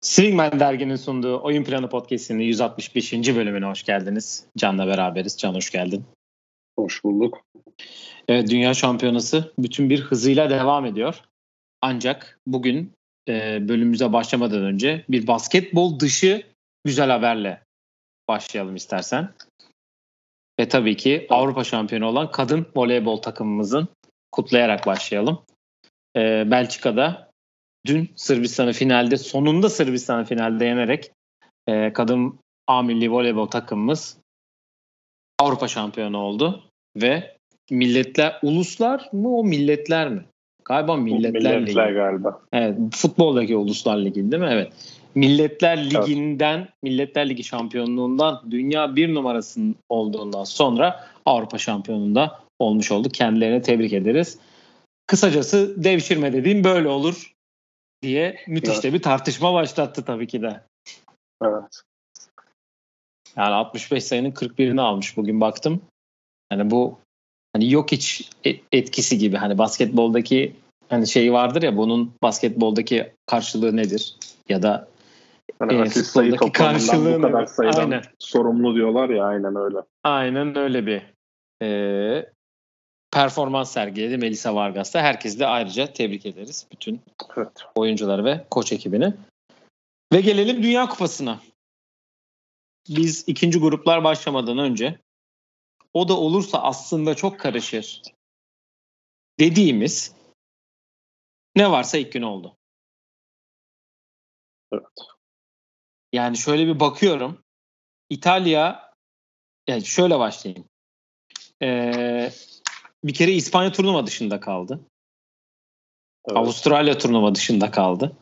Swingman derginin sunduğu Oyun Planı Podcast'inin 165. bölümüne hoş geldiniz. Can'la beraberiz. Can hoş geldin. Hoş bulduk. Evet, Dünya Şampiyonası bütün bir hızıyla devam ediyor. Ancak bugün e, bölümümüze başlamadan önce bir basketbol dışı güzel haberle başlayalım istersen. Ve tabii ki Avrupa şampiyonu olan kadın voleybol takımımızın kutlayarak başlayalım. E, Belçika'da dün Sırbistan'ı finalde sonunda Sırbistan'ı finalde yenerek e, kadın A milli voleybol takımımız Avrupa şampiyonu oldu ve milletler uluslar mı o milletler mi? Galiba milletler, milletler ligi. galiba. Evet, futboldaki uluslar ligi değil mi? Evet. Milletler Ligi'nden, Milletler Ligi şampiyonluğundan dünya bir numarasının olduğundan sonra Avrupa şampiyonunda olmuş oldu. Kendilerine tebrik ederiz. Kısacası devşirme dediğim böyle olur diye müthiş Evet. de bir tartışma başlattı tabii ki de. Evet. Yani 65 sayının 41'ini almış bugün baktım. Hani bu hani yok hiç etkisi gibi hani basketboldaki hani şey vardır ya bunun basketboldaki karşılığı nedir? Ya da Hani Evet, asist sayı toplamından bu kadar sayıdan Aynen. sorumlu diyorlar ya aynen öyle. aynen öyle bir e, performans sergiledi Melisa Vargas'ta. Herkesi de ayrıca tebrik ederiz. Bütün Evet. oyuncuları ve koç ekibini. Ve gelelim Dünya Kupası'na. Biz ikinci gruplar başlamadan önce o da olursa aslında çok karışır dediğimiz ne varsa ilk gün oldu. Evet. Yani şöyle bir bakıyorum. İtalya yani şöyle başlayayım. Ee, bir kere İspanya turnuva dışında kaldı. Evet. Avustralya turnuva dışında kaldı.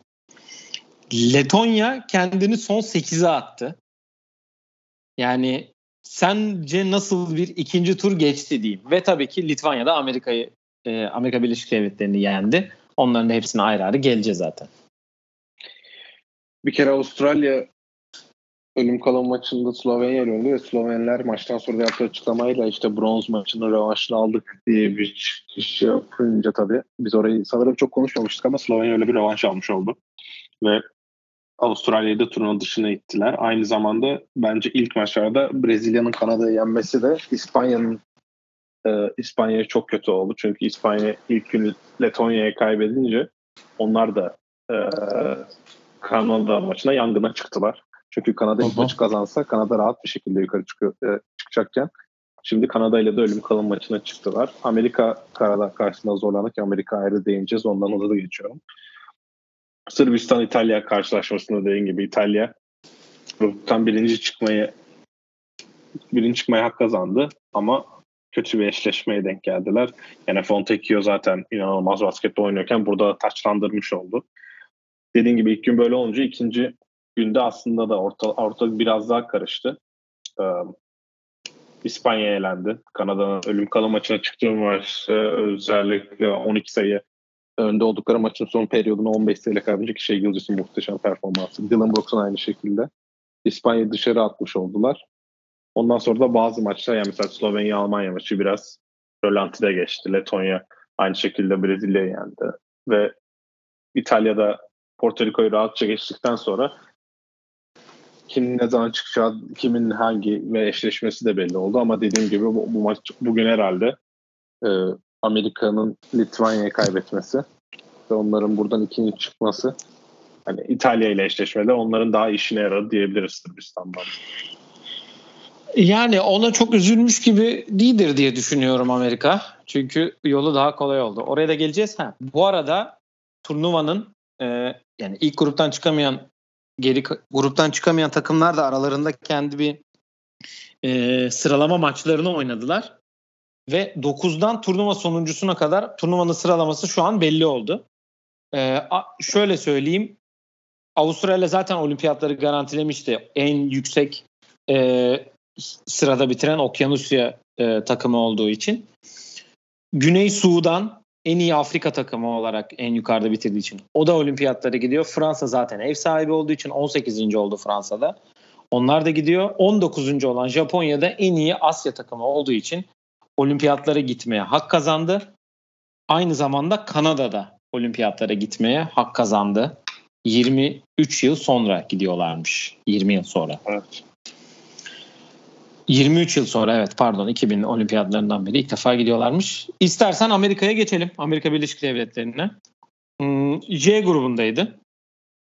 Letonya kendini son 8'e attı. Yani sence nasıl bir ikinci tur geçti diyeyim. Ve tabii ki Litvanya'da Amerika'yı e, Amerika Birleşik Devletleri'ni yendi. Onların da hepsine ayrı ayrı geleceğiz zaten. Bir kere Avustralya ölüm kalım maçında Slovenya oynadı ve Slovenler maçtan sonra yaptığı açıklamayla işte bronz maçının revanşını aldık diye bir çıkış yapınca tabii biz orayı sanırım çok konuşmamıştık ama Slovenya öyle bir revanş almış oldu. Ve Avustralya'yı da turnuva dışına ittiler. Aynı zamanda bence ilk maçlarda Brezilya'nın Kanada'yı yenmesi de İspanya'nın e, İspanya'ya çok kötü oldu. Çünkü İspanya ilk günü Letonya'ya kaybedince onlar da e, Kanada maçına yangına çıktılar. Çünkü Kanada ilk maçı kazansa Kanada rahat bir şekilde yukarı çıkıyor, e, çıkacakken şimdi Kanada ile de ölüm kalım maçına çıktılar. Amerika Kanada karşısında zorlandık. Amerika ayrı değineceğiz. Ondan hızlı geçiyorum. Sırbistan İtalya karşılaşmasında dediğim gibi İtalya gruptan birinci çıkmayı birinci çıkmaya hak kazandı ama kötü bir eşleşmeye denk geldiler. Yani Fontecchio zaten inanılmaz basketbol oynuyorken burada taçlandırmış oldu. Dediğim gibi ilk gün böyle olunca ikinci günde aslında da orta, ortalık biraz daha karıştı. Ee, İspanya elendi. Kanada'nın ölüm kalım maçına çıktığı maç özellikle 12 sayı önde oldukları maçın son periyodunu 15 sayıyla kaybedecek ki şey Gilgis'in muhteşem performansı. Dylan Brooks'un aynı şekilde. İspanya'yı dışarı atmış oldular. Ondan sonra da bazı maçlar yani mesela Slovenya-Almanya maçı biraz rölantide geçti. Letonya aynı şekilde Brezilya'yı yendi. Ve İtalya'da Porto Rico'yu rahatça geçtikten sonra kimin ne zaman çıkacağı, kimin hangi ve eşleşmesi de belli oldu. Ama dediğim gibi bu, bu maç bugün herhalde e, Amerika'nın Litvanya'yı kaybetmesi ve onların buradan ikinci çıkması hani İtalya ile eşleşmede onların daha işine yaradı diyebiliriz Sırbistan'dan. Yani ona çok üzülmüş gibi değildir diye düşünüyorum Amerika. Çünkü yolu daha kolay oldu. Oraya da geleceğiz. Ha, bu arada turnuvanın e, yani ilk gruptan çıkamayan geri gruptan çıkamayan takımlar da aralarında kendi bir e, sıralama maçlarını oynadılar. Ve 9'dan turnuva sonuncusuna kadar turnuvanın sıralaması şu an belli oldu. E, a, şöyle söyleyeyim. Avustralya zaten olimpiyatları garantilemişti. En yüksek e, sırada bitiren Okyanusya e, takımı olduğu için. Güney Sudan en iyi Afrika takımı olarak en yukarıda bitirdiği için. O da olimpiyatlara gidiyor. Fransa zaten ev sahibi olduğu için 18. oldu Fransa'da. Onlar da gidiyor. 19. olan Japonya'da en iyi Asya takımı olduğu için olimpiyatlara gitmeye hak kazandı. Aynı zamanda Kanada'da olimpiyatlara gitmeye hak kazandı. 23 yıl sonra gidiyorlarmış. 20 yıl sonra. Evet. 23 yıl sonra evet pardon 2000 olimpiyatlarından beri ilk defa gidiyorlarmış. İstersen Amerika'ya geçelim. Amerika Birleşik Devletleri'ne. Hmm, J grubundaydı.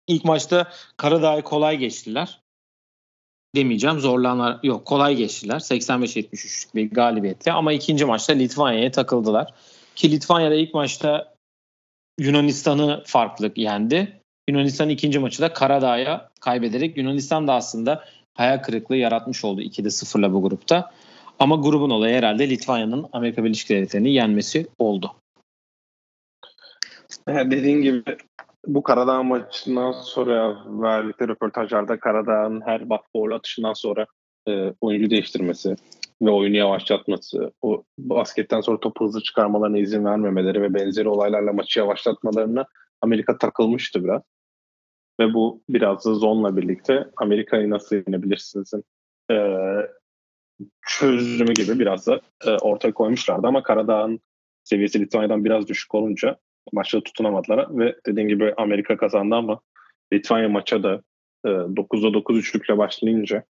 İlk maçta Karadağ'ı kolay geçtiler. Demeyeceğim zorlanlar yok kolay geçtiler. 85-73 bir galibiyetle ama ikinci maçta Litvanya'ya takıldılar. Ki Litvanya'da ilk maçta Yunanistan'ı farklı yendi. Yunanistan ikinci maçı da Karadağ'a kaybederek Yunanistan da aslında hayal kırıklığı yaratmış oldu 2'de 0'la bu grupta. Ama grubun olayı herhalde Litvanya'nın Amerika Birleşik Devletleri'ni yenmesi oldu. Yani dediğin gibi bu Karadağ maçından sonra verdikleri röportajlarda Karadağ'ın her basketbol atışından sonra e, oyuncu değiştirmesi ve oyunu yavaşlatması, o basketten sonra topu hızlı çıkarmalarına izin vermemeleri ve benzeri olaylarla maçı yavaşlatmalarına Amerika takılmıştı biraz. Ve bu biraz da zonla birlikte Amerika'yı nasıl yenebilirsinizin e, çözümü gibi biraz da e, ortaya koymuşlardı. Ama Karadağ'ın seviyesi Litvanya'dan biraz düşük olunca maçta tutunamadılar ve dediğim gibi Amerika kazandı ama Litvanya maça da e, 9'da 9 üçlükle başlayınca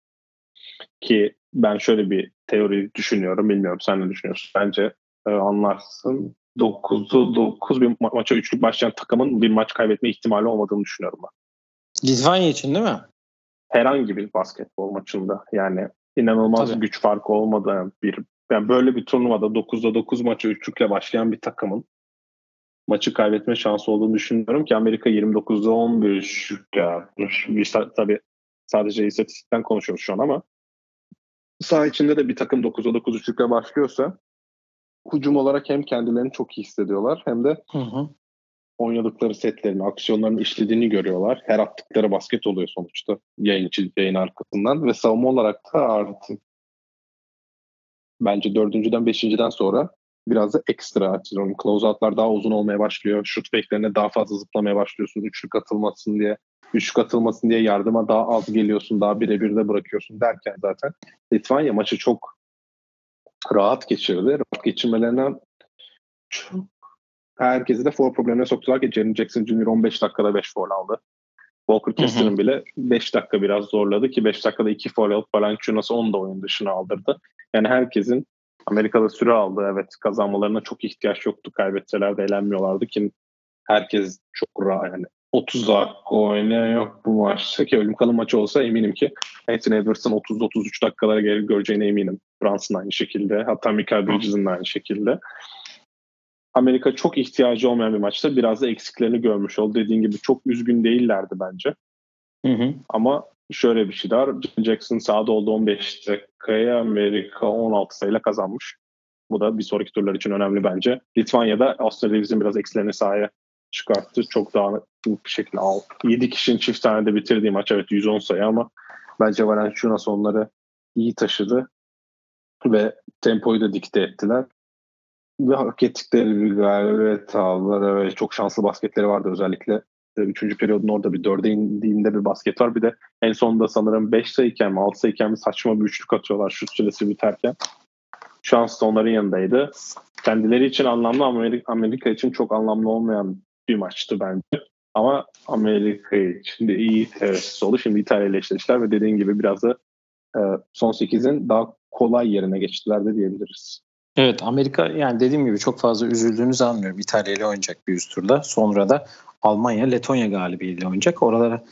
ki ben şöyle bir teori düşünüyorum. Bilmiyorum sen ne düşünüyorsun? Bence e, anlarsın. 9'u 9 bir ma- maça üçlük başlayan takımın bir maç kaybetme ihtimali olmadığını düşünüyorum ben. Litvanya için değil mi? Herhangi bir basketbol maçında yani inanılmaz Tabii. güç farkı olmadan bir yani böyle bir turnuvada 9'da 9 maça üçlükle başlayan bir takımın maçı kaybetme şansı olduğunu düşünüyorum ki Amerika 29'da 11 üçlükle yapmış. Sa- tabii sadece istatistikten konuşuyoruz şu an ama saha içinde de bir takım 9'da 9 üçlükle başlıyorsa hücum olarak hem kendilerini çok iyi hissediyorlar hem de Hı hı. Oynadıkları setlerin, aksiyonların işlediğini görüyorlar. Her attıkları basket oluyor sonuçta yayın için, yayın arkasından ve savunma olarak da artık bence dördüncüden beşinciden sonra biraz da ekstra atıyorum. Closeout'lar daha uzun olmaya başlıyor. Şut fake'lerine daha fazla zıplamaya başlıyorsun. Üçlük atılmasın diye. Üçlük atılmasın diye yardıma daha az geliyorsun. Daha birebir de bırakıyorsun derken zaten Litvanya maçı çok rahat geçirdi. Rahat geçirmelerinden çok herkesi de foul problemine soktular ki Jaren Jackson Jr. 15 dakikada 5 foul aldı. Walker Kessler'ın bile 5 dakika biraz zorladı ki 5 dakikada 2 foul alıp Valanciunas onu da oyun dışına aldırdı. Yani herkesin Amerika'da süre aldı. Evet kazanmalarına çok ihtiyaç yoktu. Kaybetseler de eğlenmiyorlardı ki herkes çok rahat yani 30 dakika oynayan yok bu maçta ki ölüm kalım maçı olsa eminim ki Anthony Edwards'ın 30-33 dakikalara gelir göreceğine eminim. Brunson aynı şekilde. Hatta Michael Bridges'in aynı şekilde. Amerika çok ihtiyacı olmayan bir maçta biraz da eksiklerini görmüş oldu. Dediğin gibi çok üzgün değillerdi bence. Hı hı. Ama şöyle bir şey daha. Jackson sahada oldu 15 dakikaya Amerika 16 sayıyla kazanmış. Bu da bir sonraki turlar için önemli bence. Litvanya'da Avustralya bizim biraz eksilerini sahaya çıkarttı. Çok dağınık bir şekilde al. 7 kişinin çift tane de bitirdiği maç evet 110 sayı ama bence Valanciunas onları iyi taşıdı ve tempoyu da dikte ettiler. Ve hak ettikleri bir galibiyet aldılar. Evet, çok şanslı basketleri vardı özellikle. e, Üçüncü periyodun orada bir dörde indiğinde bir basket var. Bir de en sonunda sanırım 5 sayıken mi 6 sayıken mi saçma bir üçlük atıyorlar şut süresi biterken. Şans da onların yanındaydı. Kendileri için anlamlı Amerika, Amerika için çok anlamlı olmayan bir maçtı bence. Ama Amerika için de iyi tesis oldu. Şimdi İtalya ile eşleştiler ve dediğin gibi biraz da e, son 8'in daha kolay yerine geçtiler de diyebiliriz. Evet Amerika yani dediğim gibi çok fazla üzüldüğünüzü anlıyorum. İtalya ile oynayacak bir üst turda. Sonra da Almanya, Letonya galibiyetiyle oynayacak. Oralara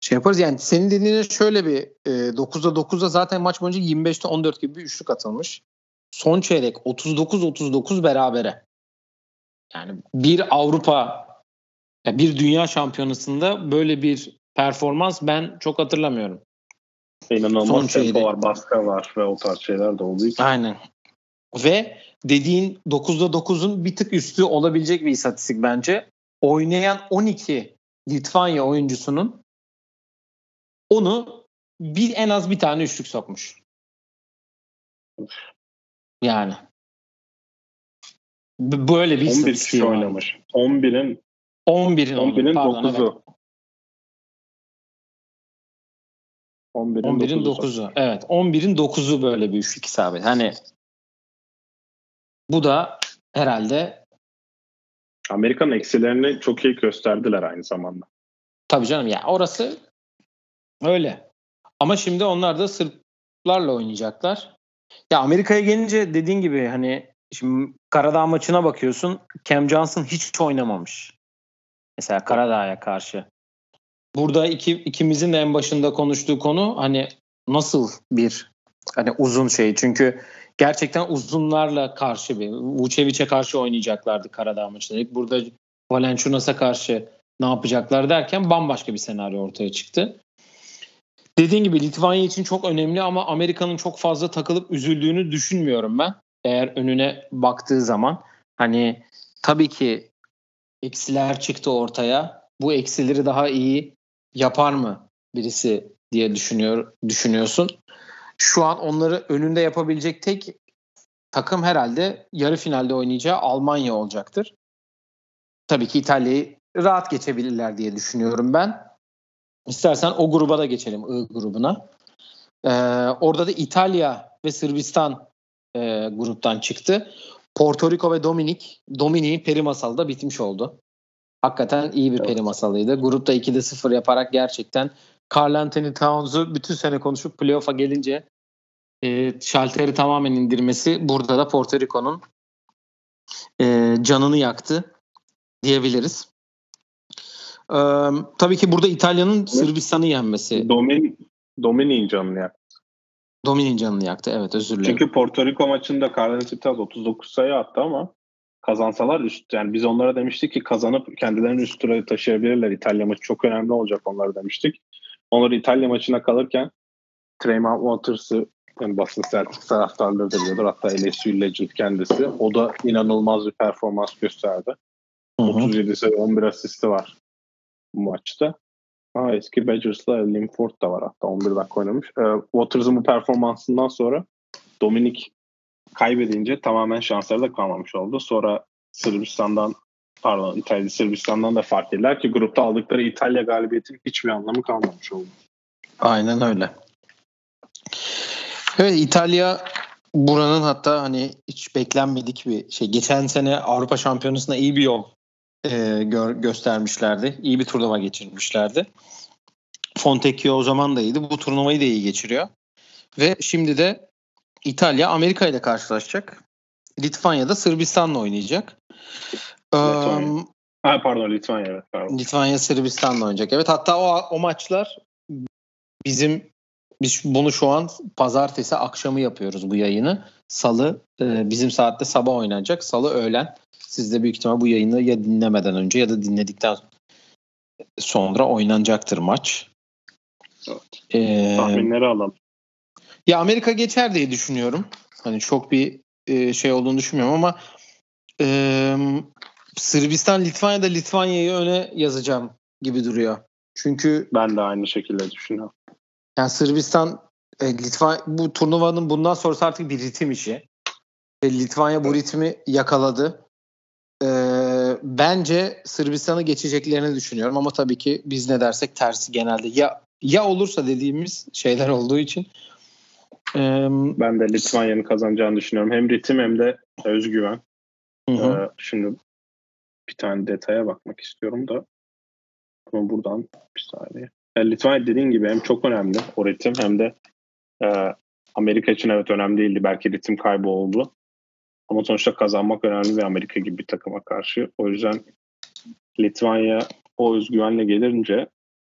şey yaparız. Yani senin dediğine şöyle bir e, 9'da 9'da zaten maç boyunca 25'te 14 gibi bir üçlük atılmış. Son çeyrek 39-39 berabere. Yani bir Avrupa ya bir dünya şampiyonasında böyle bir performans ben çok hatırlamıyorum. Son İnanılmaz tempo çeyrek. var, baskı var ve o tarz şeyler de olduğu için. Aynen. Ve dediğin 9'da 9'un bir tık üstü olabilecek bir istatistik bence. Oynayan 12 Litvanya oyuncusunun onu bir en az bir tane üçlük sokmuş. Yani. Böyle bir 11 istatistiği kişi oynamış. 11'in 11'in, 11'in pardon, 9'u. evet. 11'in 11'in 9'u. 9'u. Evet. 11'in 9'u böyle bir üçlük isabet. Hani Bu da herhalde Amerika'nın eksilerini çok iyi gösterdiler aynı zamanda. Tabii canım ya orası öyle. Ama şimdi onlar da Sırplarla oynayacaklar. Ya Amerika'ya gelince dediğin gibi hani şimdi Karadağ maçına bakıyorsun. Cam Johnson hiç oynamamış. Mesela Karadağ'a karşı. Burada iki, ikimizin de en başında konuştuğu konu hani nasıl bir hani uzun şey. Çünkü gerçekten uzunlarla karşı bir Vucevic'e karşı oynayacaklardı Karadağ maçında. Burada Valenciunas'a karşı ne yapacaklar derken bambaşka bir senaryo ortaya çıktı. Dediğim gibi Litvanya için çok önemli ama Amerika'nın çok fazla takılıp üzüldüğünü düşünmüyorum ben. Eğer önüne baktığı zaman hani tabii ki eksiler çıktı ortaya. Bu eksileri daha iyi yapar mı birisi diye düşünüyor düşünüyorsun. Şu an onları önünde yapabilecek tek takım herhalde yarı finalde oynayacağı Almanya olacaktır. Tabii ki İtalya'yı rahat geçebilirler diye düşünüyorum ben. İstersen o gruba da geçelim I grubuna. Ee, orada da İtalya ve Sırbistan e, gruptan çıktı. Porto Rico ve Dominik, Dominik'in peri masalı da bitmiş oldu. Hakikaten iyi bir peri masalıydı. Grupta 2'de 0 yaparak gerçekten Carl Anthony Towns'u bütün sene konuşup playoff'a gelince e, şalteri tamamen indirmesi burada da Porto Rico'nun e, canını yaktı diyebiliriz. Ee, tabii ki burada İtalya'nın Sırbistan'ı yenmesi. Domin, Dominik'in canını yaktı. Dominik'in canını yaktı evet özür dilerim. Çünkü Porto Rico maçında Carlos Taz 39 sayı attı ama kazansalar üst yani biz onlara demiştik ki kazanıp kendilerini üst taşıyabilirler. İtalya maçı çok önemli olacak onlara demiştik. Onları İtalya maçına kalırken Tremont Waters'ı yani Boston Celtics taraftarları da biliyordur. Hatta LSU Legend kendisi. O da inanılmaz bir performans gösterdi. Hı hı. 37 sayı 11 asisti var bu maçta. Ha, eski Badgers'la Limford da var hatta 11 dakika oynamış. E, Waters'ın bu performansından sonra Dominik kaybedince tamamen şansları da kalmamış oldu. Sonra Sırbistan'dan pardon İtalya Sırbistan'dan da fark ettiler ki grupta aldıkları İtalya galibiyetinin hiçbir anlamı kalmamış oldu. Aynen öyle. Evet İtalya buranın hatta hani hiç beklenmedik bir şey. Geçen sene Avrupa Şampiyonası'na iyi bir yol e, gör, göstermişlerdi. İyi bir turnuva geçirmişlerdi. Fontecchio o zaman da iyiydi. Bu turnuvayı da iyi geçiriyor. Ve şimdi de İtalya Amerika ile karşılaşacak. Litvanya da Sırbistan'la oynayacak. Litvanya. Um, ha, pardon Litvanya evet. Pardon. Litvanya Sırbistan'la oynayacak. Evet hatta o, o maçlar bizim biz bunu şu an pazartesi akşamı yapıyoruz bu yayını. Salı e, bizim saatte sabah oynanacak. Salı öğlen. Siz de büyük ihtimal bu yayını ya dinlemeden önce ya da dinledikten sonra oynanacaktır maç. Evet. Ee, Tahminleri alalım. Ya Amerika geçer diye düşünüyorum. Hani çok bir e, şey olduğunu düşünmüyorum ama e, Sırbistan Litvanya'da Litvanya'yı öne yazacağım gibi duruyor. Çünkü ben de aynı şekilde düşünüyorum. Yani Sırbistan e, Litvanya bu turnuvanın bundan sonrası artık bir ritim işi. E, Litvanya bu ritmi yakaladı. E, bence Sırbistan'ı geçeceklerini düşünüyorum ama tabii ki biz ne dersek tersi genelde ya ya olursa dediğimiz şeyler olduğu için e, ben de Litvanya'nın kazanacağını düşünüyorum. Hem ritim hem de özgüven. Hı hı. Ee, şimdi bir tane detaya bakmak istiyorum da ama buradan bir saniye. Yani Litvanya dediğin gibi hem çok önemli o ritim hem de e, Amerika için evet önemli değildi. Belki ritim kaybı oldu. Ama sonuçta kazanmak önemli ve Amerika gibi bir takıma karşı. O yüzden Litvanya o özgüvenle gelince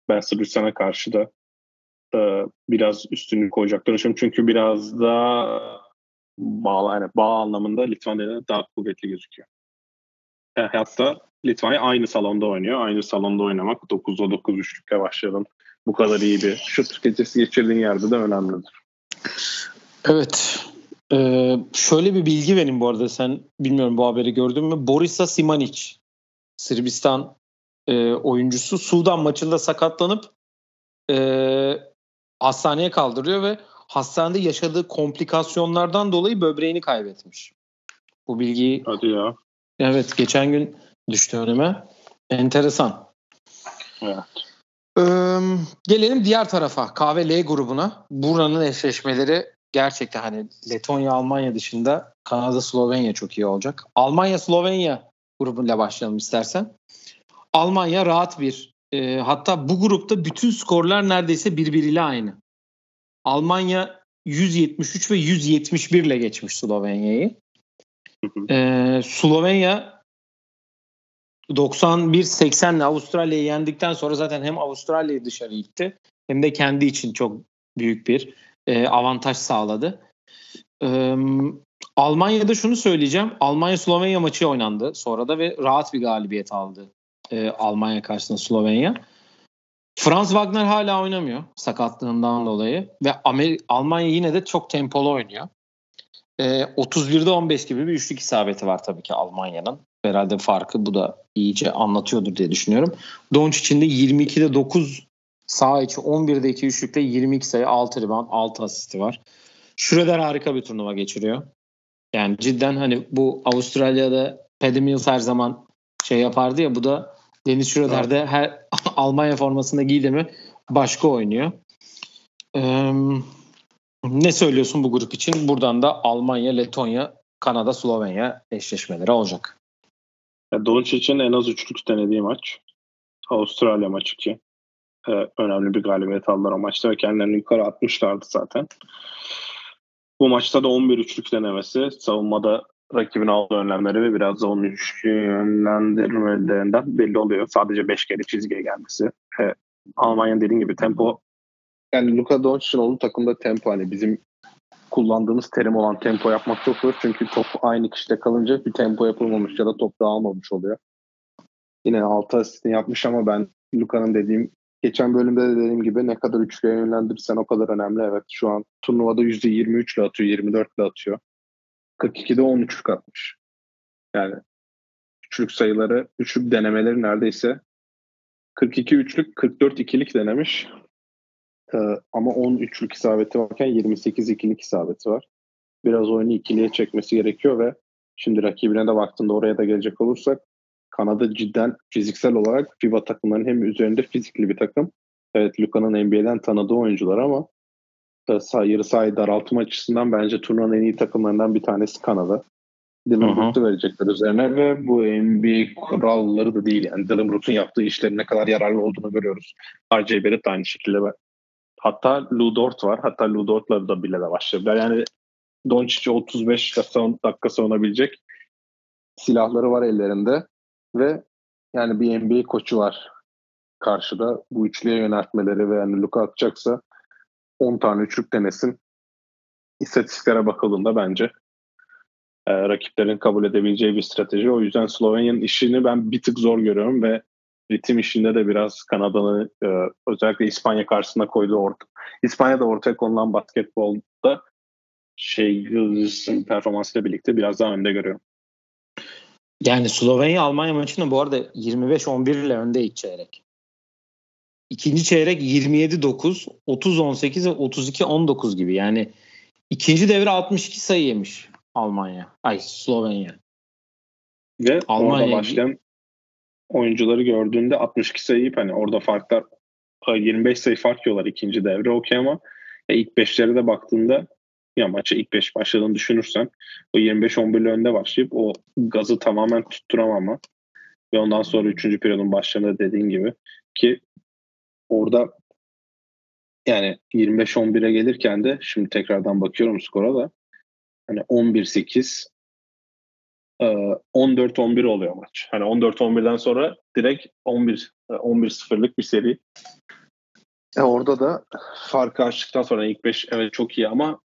ben Sırbistan'a karşı da e, biraz üstünlük koyacaklar. Çünkü biraz da bağ, yani bağ anlamında Litvanya daha kuvvetli gözüküyor. Hatta Litvanya aynı salonda oynuyor. Aynı salonda oynamak 9'da 9 üçlükle başlayalım. Bu kadar iyi bir şut gecesi geçirdiğin yerde de önemlidir. Evet. Ee, şöyle bir bilgi verin bu arada sen bilmiyorum bu haberi gördün mü? Borisa Simanic Sırbistan e, oyuncusu Sudan maçında sakatlanıp e, hastaneye kaldırıyor ve hastanede yaşadığı komplikasyonlardan dolayı böbreğini kaybetmiş. Bu bilgiyi Hadi ya. Evet geçen gün düştü önüme. Enteresan. Evet. Ee, gelelim diğer tarafa. KVL grubuna. Buranın eşleşmeleri gerçekten hani Letonya, Almanya dışında Kanada, Slovenya çok iyi olacak. Almanya, Slovenya grubuyla başlayalım istersen. Almanya rahat bir e, hatta bu grupta bütün skorlar neredeyse birbiriyle aynı. Almanya 173 ve 171 ile geçmiş Slovenya'yı. Ee, Slovenya 91-80 ile Avustralya'yı yendikten sonra zaten hem Avustralya'yı dışarı itti hem de kendi için çok büyük bir e, avantaj sağladı. Ee, Almanya'da şunu söyleyeceğim. Almanya-Slovenya maçı oynandı sonra da ve rahat bir galibiyet aldı e, Almanya karşısında Slovenya. Franz Wagner hala oynamıyor sakatlığından dolayı ve Amer Almanya yine de çok tempolu oynuyor. E, 31'de 15 gibi bir üçlük isabeti var tabii ki Almanya'nın. Herhalde farkı bu da iyice anlatıyordur diye düşünüyorum. Doncic'in de 22'de 9 sağ içi 11'de 2 üçlükte 22 sayı 6 rebound 6 asisti var. Schroeder harika bir turnuva geçiriyor. Yani cidden hani bu Avustralya'da Paddy Mills her zaman şey yapardı ya bu da Deniz Schroeder de her Almanya formasında giydi mi başka oynuyor. Ee, ne söylüyorsun bu grup için? Buradan da Almanya, Letonya, Kanada, Slovenya eşleşmeleri olacak. Doncic'in en az üçlük denediği maç. Avustralya maçı ki. Ee, önemli bir galibiyet aldılar o maçta ve kendilerini yukarı atmışlardı zaten. Bu maçta da 11 üçlük denemesi savunmada rakibin aldığı önlemleri ve biraz da onun üçlü yönlendirmelerinden belli oluyor. Sadece 5 kere çizgiye gelmesi. Ve Almanya dediğin gibi tempo yani Luka Doncic'in olduğu takımda tempo hani bizim kullandığımız terim olan tempo yapmak çok zor. Çünkü top aynı kişide kalınca bir tempo yapılmamış ya da top dağılmamış oluyor. Yine 6 asistini yapmış ama ben Luka'nın dediğim geçen bölümde de dediğim gibi ne kadar üçlüye yönlendirirsen o kadar önemli. Evet şu an turnuvada %23 ile atıyor, 24 ile atıyor. 42'de 10 üçlük atmış. Yani üçlük sayıları, üçlük denemeleri neredeyse 42 üçlük, 44 ikilik denemiş. Ee, ama 10 üçlük isabeti varken 28 ikilik isabeti var. Biraz oyunu ikiliye çekmesi gerekiyor ve şimdi rakibine de baktığında oraya da gelecek olursak Kanada cidden fiziksel olarak FIBA takımlarının hem üzerinde fizikli bir takım. Evet Luka'nın NBA'den tanıdığı oyuncular ama yarı sahayı daraltma açısından bence turnuvanın en iyi takımlarından bir tanesi Kanada. Dylan Brooks'u verecekler üzerine ve bu NBA kuralları da değil. Yani Dylan Brooks'un yaptığı işlerin ne kadar yararlı olduğunu görüyoruz. RJ Barrett aynı şekilde. Hatta Lou Dort var. Hatta Lou Dort'la da bile de başladılar. Yani Doncic'i 35 dakika savunabilecek silahları var ellerinde ve yani bir NBA koçu var karşıda. Bu üçlüye yöneltmeleri ve yani Luka atacaksa 10 tane üçlük denesin. İstatistiklere bakıldığında bence e, rakiplerin kabul edebileceği bir strateji. O yüzden Slovenya'nın işini ben bir tık zor görüyorum ve ritim işinde de biraz Kanada'nın e, özellikle İspanya karşısında koyduğu orta. İspanya'da ortaya konulan basketbolda şey Yıldız'ın performansıyla birlikte biraz daha önde görüyorum. Yani Slovenya Almanya maçında bu arada 25-11 ile önde ilk çeyrek. İkinci çeyrek 27-9, 30-18 ve 32-19 gibi. Yani ikinci devre 62 sayı yemiş Almanya. Ay Slovenya. Ve Almanya orada başlayan oyuncuları gördüğünde 62 sayı yiyip hani orada farklar 25 sayı fark yiyorlar ikinci devre okey ama e, ilk beşlere de baktığında ya maça ilk 5 başladığını düşünürsen o 25-11 önde başlayıp o gazı tamamen tutturamama ve ondan sonra 3. periyodun başlarında dediğin gibi ki orada yani 25-11'e gelirken de şimdi tekrardan bakıyorum skora da hani 11-8 14-11 e, oluyor maç. Hani 14-11'den sonra direkt 11 11-0'lık e, bir seri. E orada da farkı açtıktan sonra ilk 5 evet çok iyi ama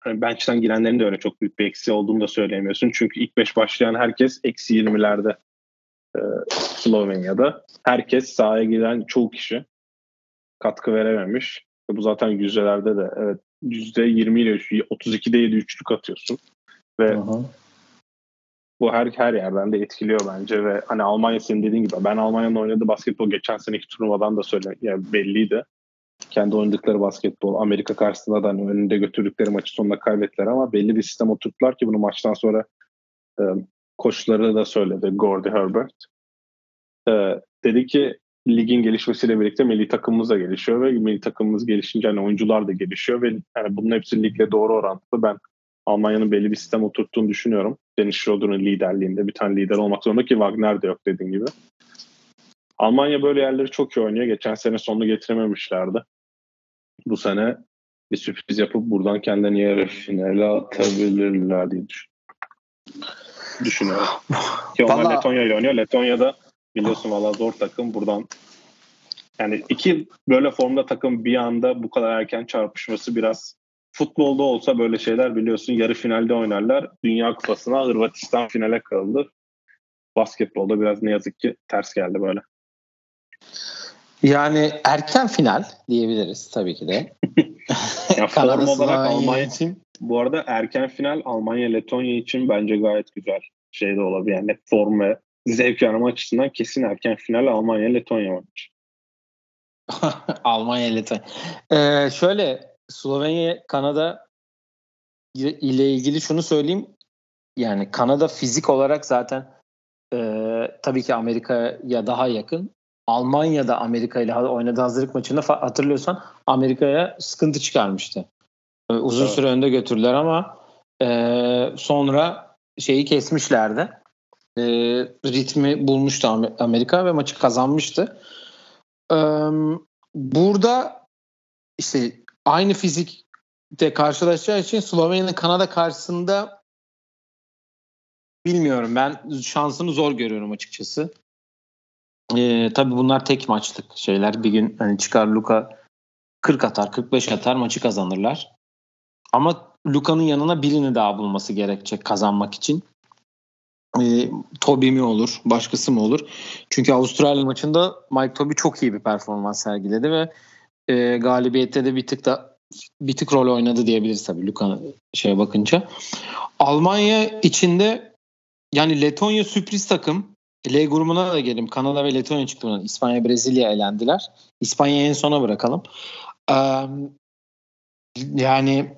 hani bench'ten girenlerin de öyle çok büyük bir eksi olduğunu da söyleyemiyorsun. Çünkü ilk 5 başlayan herkes eksi 20'lerde e, Slovenya'da. Herkes sahaya giren çoğu kişi katkı verememiş. Bu zaten yüzdelerde de evet yüzde 20 ile 32'de 7 üçlük atıyorsun. Ve Aha. Bu her her yerden de etkiliyor bence ve hani Almanya senin dediğin gibi ben Almanya'nın oynadığı basketbol geçen seneki turnuvadan da söyle yani belliydi. Kendi oynadıkları basketbol Amerika karşısında da hani önünde götürdükleri maçı sonunda kaybettiler ama belli bir sistem oturttular ki bunu maçtan sonra e, koçları da söyledi Gordy Herbert. E, dedi ki ligin gelişmesiyle birlikte milli takımımız da gelişiyor ve milli takımımız gelişince hani oyuncular da gelişiyor ve yani bunun hepsi ligle doğru orantılı. Ben Almanya'nın belli bir sistem oturttuğunu düşünüyorum. Dennis Schroeder'ın liderliğinde bir tane lider olmak zorunda ki Wagner de yok dediğin gibi. Almanya böyle yerleri çok iyi oynuyor. Geçen sene sonunu getirememişlerdi. Bu sene bir sürpriz yapıp buradan kendini yarı finale atabilirler diye düşünüyorum. Ki onlar Vallahi... Letonya ile oynuyor. Letonya'da biliyorsun valla zor takım. Buradan yani iki böyle formda takım bir anda bu kadar erken çarpışması biraz futbolda olsa böyle şeyler biliyorsun yarı finalde oynarlar. Dünya Kupası'na Hırvatistan finale kaldı. Basketbolda biraz ne yazık ki ters geldi böyle. Yani erken final diyebiliriz tabii ki de. ya form olarak Almanya için bu arada erken final Almanya Letonya için bence gayet güzel şey de olabilir. Yani form ve zevk arama açısından kesin erken final Almanya Letonya maçı. Almanya Letonya. Ee, şöyle Slovenya Kanada ile ilgili şunu söyleyeyim. Yani Kanada fizik olarak zaten e, tabii ki Amerika'ya daha yakın. Almanya'da Amerika ile oynadığı hazırlık maçında hatırlıyorsan Amerika'ya sıkıntı çıkarmıştı. E, uzun evet. süre önde götürdüler ama e, sonra şeyi kesmişlerdi. E, ritmi bulmuştu Amerika ve maçı kazanmıştı. E, burada işte aynı fizikte karşılaşacağı için Slovenya'nın Kanada karşısında bilmiyorum ben şansını zor görüyorum açıkçası. Ee, tabii bunlar tek maçlık şeyler. Bir gün hani çıkar Luka 40 atar, 45 atar maçı kazanırlar. Ama Luka'nın yanına birini daha bulması gerekecek kazanmak için. E, Toby mi olur, başkası mı olur? Çünkü Avustralya maçında Mike Toby çok iyi bir performans sergiledi ve e, galibiyette de bir tık da bir tık rol oynadı diyebiliriz tabii Luka şeye bakınca. Almanya içinde yani Letonya sürpriz takım. L grubuna da gelelim. Kanada ve Letonya çıktı bundan. İspanya, Brezilya elendiler. İspanya'yı en sona bırakalım. Ee, yani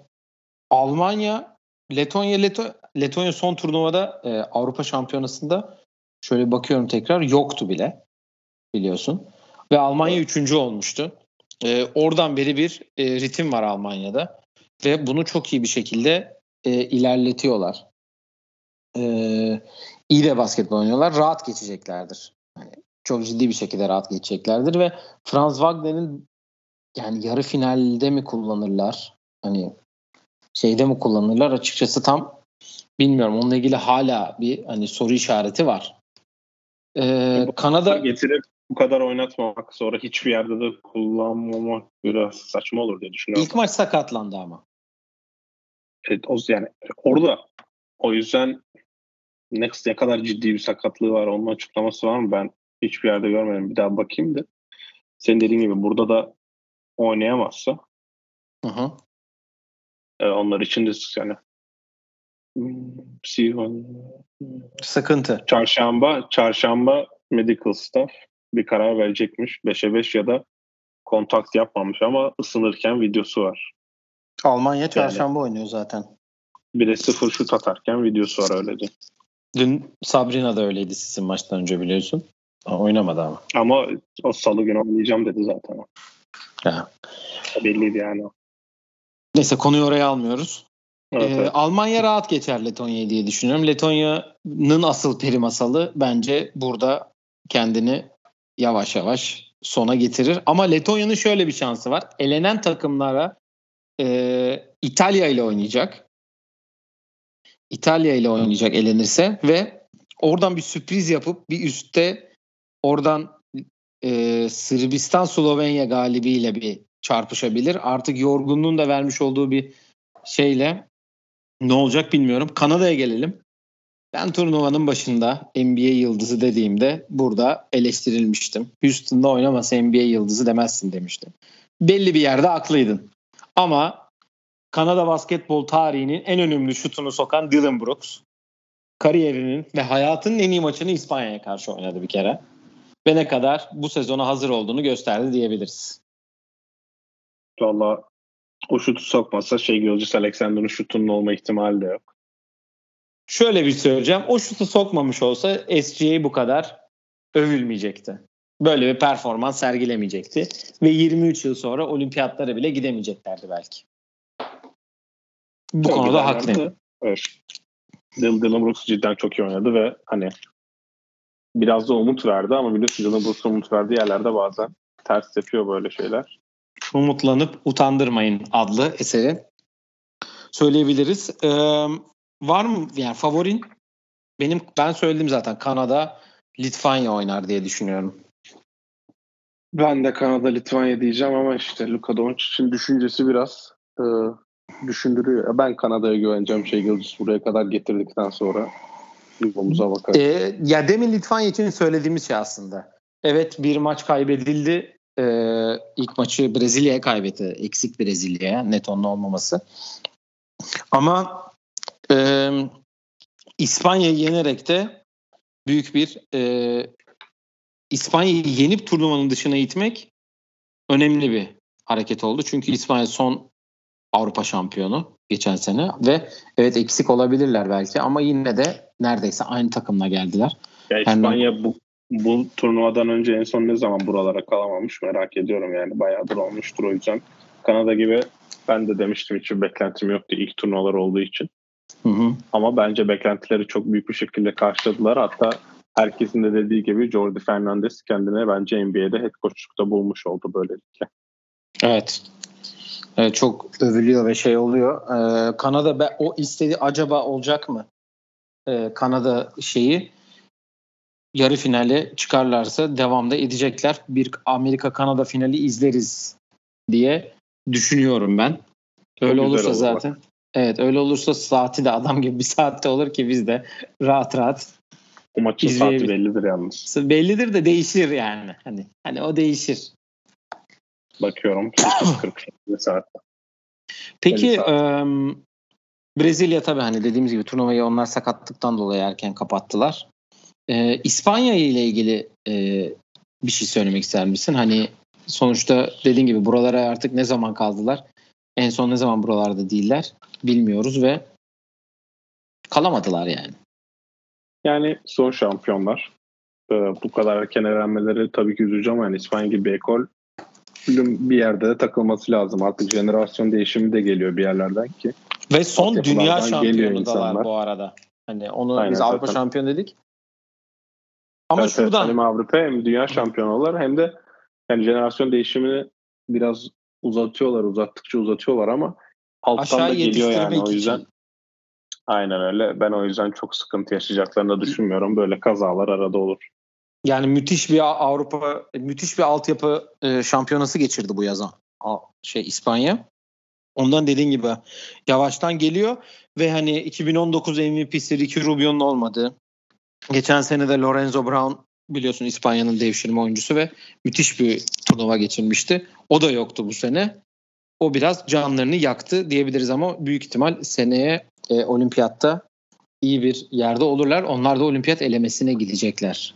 Almanya, Letonya, Leto Letonya son turnuvada e, Avrupa Şampiyonası'nda şöyle bakıyorum tekrar yoktu bile biliyorsun. Ve Almanya üçüncü olmuştu. E, oradan beri bir e, ritim var Almanya'da. Ve bunu çok iyi bir şekilde e, ilerletiyorlar. E, iyi de basketbol oynuyorlar. Rahat geçeceklerdir. Yani çok ciddi bir şekilde rahat geçeceklerdir ve Franz Wagner'in yani yarı finalde mi kullanırlar? Hani şeyde mi kullanırlar? Açıkçası tam bilmiyorum. Onunla ilgili hala bir hani soru işareti var. Ee, Kanada getirip bu kadar oynatmamak sonra hiçbir yerde de kullanmamak biraz saçma olur diye düşünüyorum. İlk maç sakatlandı ama. Evet, o yani orada o yüzden ne, ne kadar ciddi bir sakatlığı var onun açıklaması var mı? Ben hiçbir yerde görmedim. Bir daha bakayım da. Senin dediğin gibi burada da oynayamazsa hı hı. E, onlar için de yani Sıkıntı. Çarşamba, çarşamba medical staff bir karar verecekmiş. 5'e 5 ya da kontakt yapmamış ama ısınırken videosu var. Almanya çarşamba yani, oynuyor zaten. Bir de sıfır şut atarken videosu var öylece. Dün Sabrina da öyleydi sizin maçtan önce biliyorsun. Oynamadı ama. Ama o salı günü oynayacağım dedi zaten. Ha. Belliydi yani. Neyse konuyu oraya almıyoruz. Evet, ee, evet. Almanya rahat geçer Letonya'yı diye düşünüyorum. Letonya'nın asıl peri masalı bence burada kendini yavaş yavaş sona getirir. Ama Letonya'nın şöyle bir şansı var. Elenen takımlara e, İtalya ile oynayacak. İtalya ile oynayacak elenirse ve oradan bir sürpriz yapıp bir üstte oradan e, Sırbistan Slovenya galibiyle bir çarpışabilir. Artık yorgunluğun da vermiş olduğu bir şeyle ne olacak bilmiyorum. Kanada'ya gelelim. Ben turnuvanın başında NBA yıldızı dediğimde burada eleştirilmiştim. Houston'da oynamasa NBA yıldızı demezsin demiştim. Belli bir yerde haklıydın. Ama Kanada basketbol tarihinin en önemli şutunu sokan Dylan Brooks kariyerinin ve hayatının en iyi maçını İspanya'ya karşı oynadı bir kere. Ve ne kadar bu sezona hazır olduğunu gösterdi diyebiliriz. Valla o şutu sokmasa şey Gilgis Alexander'ın şutunun olma ihtimali de yok. Şöyle bir söyleyeceğim. O şutu sokmamış olsa SGA bu kadar övülmeyecekti. böyle bir performans sergilemeyecekti. Ve 23 yıl sonra olimpiyatlara bile gidemeyeceklerdi belki. Bu konuda yerdi. Evet. Dylan, Dylan Brooks cidden çok iyi oynadı ve hani biraz da umut verdi ama biliyorsun Dylan Brooks'un umut verdiği yerlerde bazen ters yapıyor böyle şeyler. Umutlanıp Utandırmayın adlı eseri söyleyebiliriz. Ee, var mı yani favorin? Benim ben söyledim zaten Kanada Litvanya oynar diye düşünüyorum. Ben de Kanada Litvanya diyeceğim ama işte Luka Doncic'in düşüncesi biraz e, düşündürüyor. Ben Kanada'ya güveneceğim şey Gilgis buraya kadar getirdikten sonra yolumuza bakarız. Ee, ya demin Litvanya için söylediğimiz şey aslında. Evet bir maç kaybedildi. Ee, ilk maçı Brezilya'ya kaybetti. Eksik Brezilya'ya net onun olmaması. Ama e, İspanya'yı yenerek de büyük bir e, İspanya'yı yenip turnuvanın dışına itmek önemli bir hareket oldu. Çünkü İspanya son Avrupa şampiyonu geçen sene ve evet eksik olabilirler belki ama yine de neredeyse aynı takımla geldiler. Ya İspanya bu, bu turnuvadan önce en son ne zaman buralara kalamamış merak ediyorum yani bayağıdır olmuştur o yüzden. Kanada gibi ben de demiştim hiçbir beklentim yoktu ilk turnuvalar olduğu için. Hı hı. Ama bence beklentileri çok büyük bir şekilde karşıladılar. Hatta herkesin de dediği gibi Jordi Fernandez kendine bence NBA'de head coachlukta bulmuş oldu böylelikle. Evet. evet çok övülüyor ve şey oluyor. Ee, Kanada be, o istedi acaba olacak mı? Ee, Kanada şeyi yarı finale çıkarlarsa devamda edecekler. Bir Amerika Kanada finali izleriz diye düşünüyorum ben. Öyle olursa olur zaten. Bak. Evet öyle olursa saati de adam gibi bir saatte olur ki biz de rahat rahat o maçın saati bellidir yalnız. Bellidir de değişir yani. Hani hani o değişir. Bakıyorum 8.40 saatte. Peki Brezilya tabii hani dediğimiz gibi turnuvayı onlar sakatlıktan dolayı erken kapattılar. E, İspanya ile ilgili e, bir şey söylemek ister misin? Hani sonuçta dediğin gibi buralara artık ne zaman kaldılar? En son ne zaman buralarda değiller bilmiyoruz ve kalamadılar yani. Yani son şampiyonlar. Ee, bu kadar erken elenmeleri tabii ki üzücü ama yani İspanya gibi bir ekol bir yerde de takılması lazım. Artık jenerasyon değişimi de geliyor bir yerlerden ki. Ve son dünya şampiyonu dalar bu arada. Hani onu Aynen, biz Avrupa şampiyon dedik. Ama evet, şuradan hem Avrupa hem dünya şampiyonu hem de yani jenerasyon değişimini biraz uzatıyorlar, uzattıkça uzatıyorlar ama alttan da geliyor yani o yüzden. Için. Aynen öyle. Ben o yüzden çok sıkıntı yaşayacaklarını düşünmüyorum. Böyle kazalar arada olur. Yani müthiş bir Avrupa, müthiş bir altyapı e, şampiyonası geçirdi bu yazan şey İspanya. Ondan dediğin gibi yavaştan geliyor ve hani 2019 MVP'si Ricky Rubio'nun olmadığı. Geçen sene de Lorenzo Brown biliyorsun İspanya'nın devşirme oyuncusu ve müthiş bir turnuva geçirmişti. O da yoktu bu sene. O biraz canlarını yaktı diyebiliriz ama büyük ihtimal seneye e, olimpiyatta iyi bir yerde olurlar. Onlar da olimpiyat elemesine gidecekler.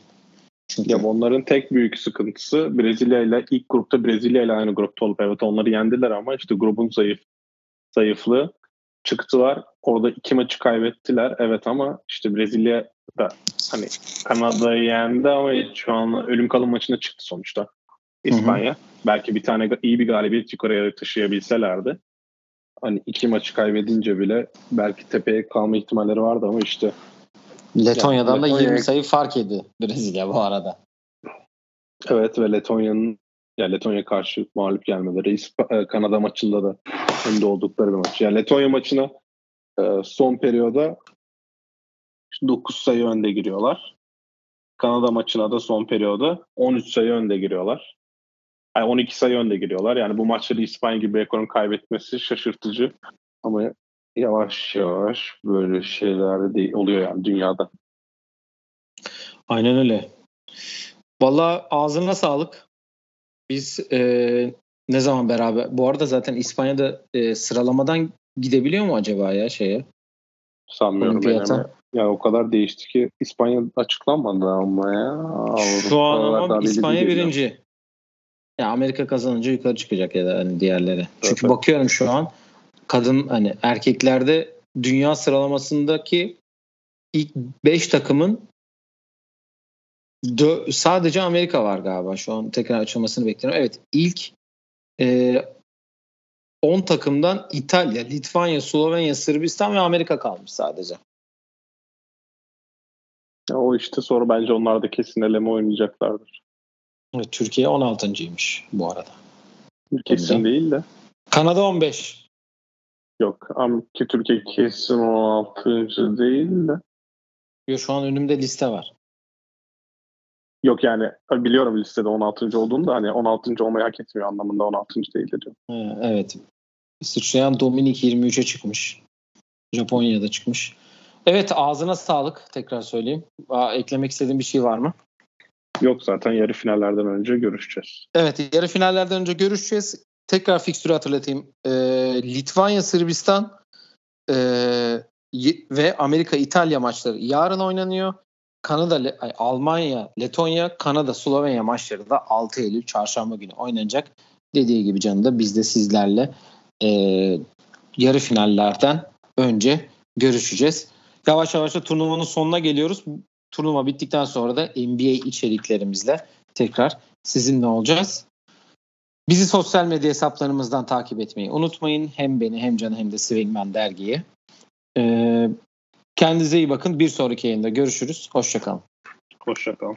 Çünkü... Ya onların tek büyük sıkıntısı Brezilya ile ilk grupta Brezilya ile aynı grupta olup evet onları yendiler ama işte grubun zayıf zayıflığı çıktılar. Orada iki maçı kaybettiler. Evet ama işte Brezilya da hani Kanada'yı yendi ama şu an ölüm kalım maçına çıktı sonuçta. İspanya. Hı hı. Belki bir tane iyi bir galibiyet yukarıya taşıyabilselerdi. Hani iki maçı kaybedince bile belki tepeye kalma ihtimalleri vardı ama işte Letonya'dan yani, da Letonya... 20 sayı fark ediyor Brezilya bu arada. Evet ve Letonya'nın ya Letonya karşı mağlup gelmeleri İsp- e, Kanada maçında da önde oldukları bir maç. Yani Letonya maçına e, son periyoda 9 sayı önde giriyorlar. Kanada maçına da son periyoda 13 sayı önde giriyorlar. Yani 12 sayı önde giriyorlar. Yani bu maçları İspanya gibi ekonun kaybetmesi şaşırtıcı. Ama yavaş yavaş böyle şeyler de oluyor yani dünyada. Aynen öyle. Valla ağzına sağlık. Biz e, ne zaman beraber? Bu arada zaten İspanya'da e, sıralamadan gidebiliyor mu acaba ya şeye? Sanmıyorum benim. Ya o kadar değişti ki İspanya açıklanmadı ama ya. Şu an ama İspanya birinci. Ya Amerika kazanınca yukarı çıkacak ya da hani diğerleri. Çünkü evet. bakıyorum şu an kadın hani erkeklerde dünya sıralamasındaki ilk 5 takımın Dö- sadece Amerika var galiba. Şu an tekrar açılmasını bekliyorum. Evet ilk e, 10 takımdan İtalya, Litvanya, Slovenya, Sırbistan ve Amerika kalmış sadece. Ya o işte sonra bence onlar da kesin eleme oynayacaklardır. Evet, Türkiye 16.ymış bu arada. Kesin Tabii. değil de. Kanada 15. Yok. Ama ki Türkiye kesin 16. değil de. Yo, şu an önümde liste var. Yok yani biliyorum listede 16. olduğunu da hani 16. olmayı hak etmiyor anlamında 16. değil de diyor. Ha, Evet. Sıçrayan Dominik 23'e çıkmış. Japonya'da çıkmış. Evet ağzına sağlık tekrar söyleyeyim. Aa, eklemek istediğin bir şey var mı? Yok zaten yarı finallerden önce görüşeceğiz. Evet yarı finallerden önce görüşeceğiz. Tekrar fikstürü hatırlatayım. Ee, Litvanya, Sırbistan y- ve Amerika, İtalya maçları yarın oynanıyor. Kanada, Le- Almanya, Letonya, Kanada, Slovenya maçları da 6 Eylül çarşamba günü oynanacak. Dediği gibi canım da biz de sizlerle ee, yarı finallerden önce görüşeceğiz. Yavaş yavaş da turnuvanın sonuna geliyoruz. Turnuva bittikten sonra da NBA içeriklerimizle tekrar sizinle olacağız. Bizi sosyal medya hesaplarımızdan takip etmeyi unutmayın. Hem beni hem Can'ı hem de Swingman dergiyi. Ee, kendinize iyi bakın. Bir sonraki yayında görüşürüz. Hoşçakalın. Hoşçakalın.